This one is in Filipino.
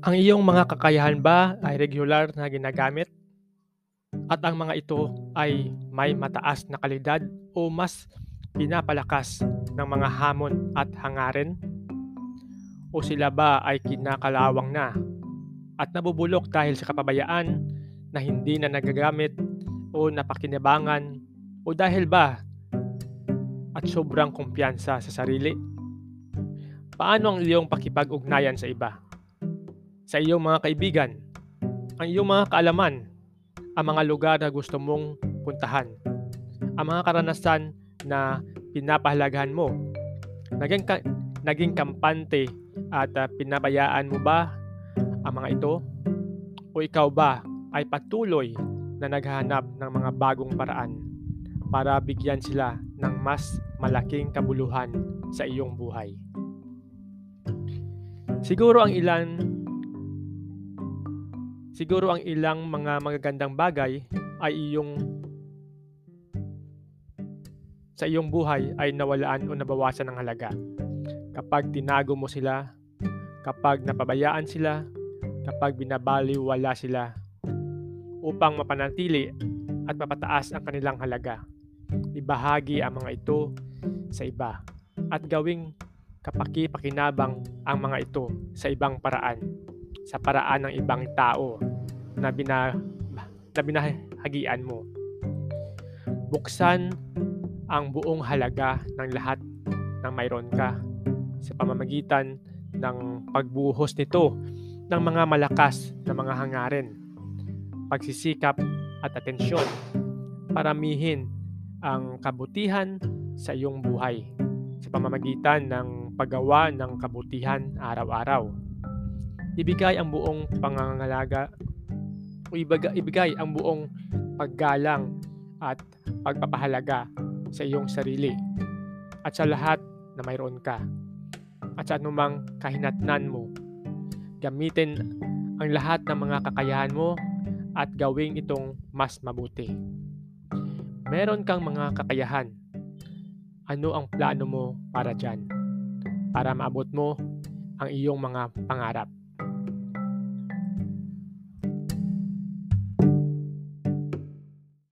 Ang iyong mga kakayahan ba ay regular na ginagamit? At ang mga ito ay may mataas na kalidad o mas pinapalakas ng mga hamon at hangarin? O sila ba ay kinakalawang na at nabubulok dahil sa kapabayaan na hindi na nagagamit o napakinabangan o dahil ba at sobrang kumpiyansa sa sarili? Paano ang iyong pakipag-ugnayan sa iba? Sa iyong mga kaibigan, ang iyong mga kaalaman, ang mga lugar na gusto mong puntahan, ang mga karanasan na pinapahalagahan mo. Naging, ka, naging kampante at uh, pinabayaan mo ba ang mga ito? O ikaw ba ay patuloy na naghahanap ng mga bagong paraan para bigyan sila ng mas malaking kabuluhan sa iyong buhay? Siguro ang ilan Siguro ang ilang mga magagandang bagay ay iyong sa iyong buhay ay nawalaan o nabawasan ng halaga. Kapag tinago mo sila, kapag napabayaan sila, kapag binabaliwala sila upang mapanatili at mapataas ang kanilang halaga. Ibahagi ang mga ito sa iba at gawing kapaki-pakinabang ang mga ito sa ibang paraan, sa paraan ng ibang tao na, bina, na binahagian mo. Buksan ang buong halaga ng lahat ng mayroon ka sa pamamagitan ng pagbuhos nito ng mga malakas na mga hangarin, pagsisikap at atensyon, paramihin ang kabutihan sa iyong buhay sa pamamagitan ng paggawa ng kabutihan araw-araw. Ibigay ang buong pangangalaga o ibigay, ang buong paggalang at pagpapahalaga sa iyong sarili at sa lahat na mayroon ka at sa anumang kahinatnan mo. Gamitin ang lahat ng mga kakayahan mo at gawing itong mas mabuti. Meron kang mga kakayahan. Ano ang plano mo para dyan? Para maabot mo ang iyong mga pangarap.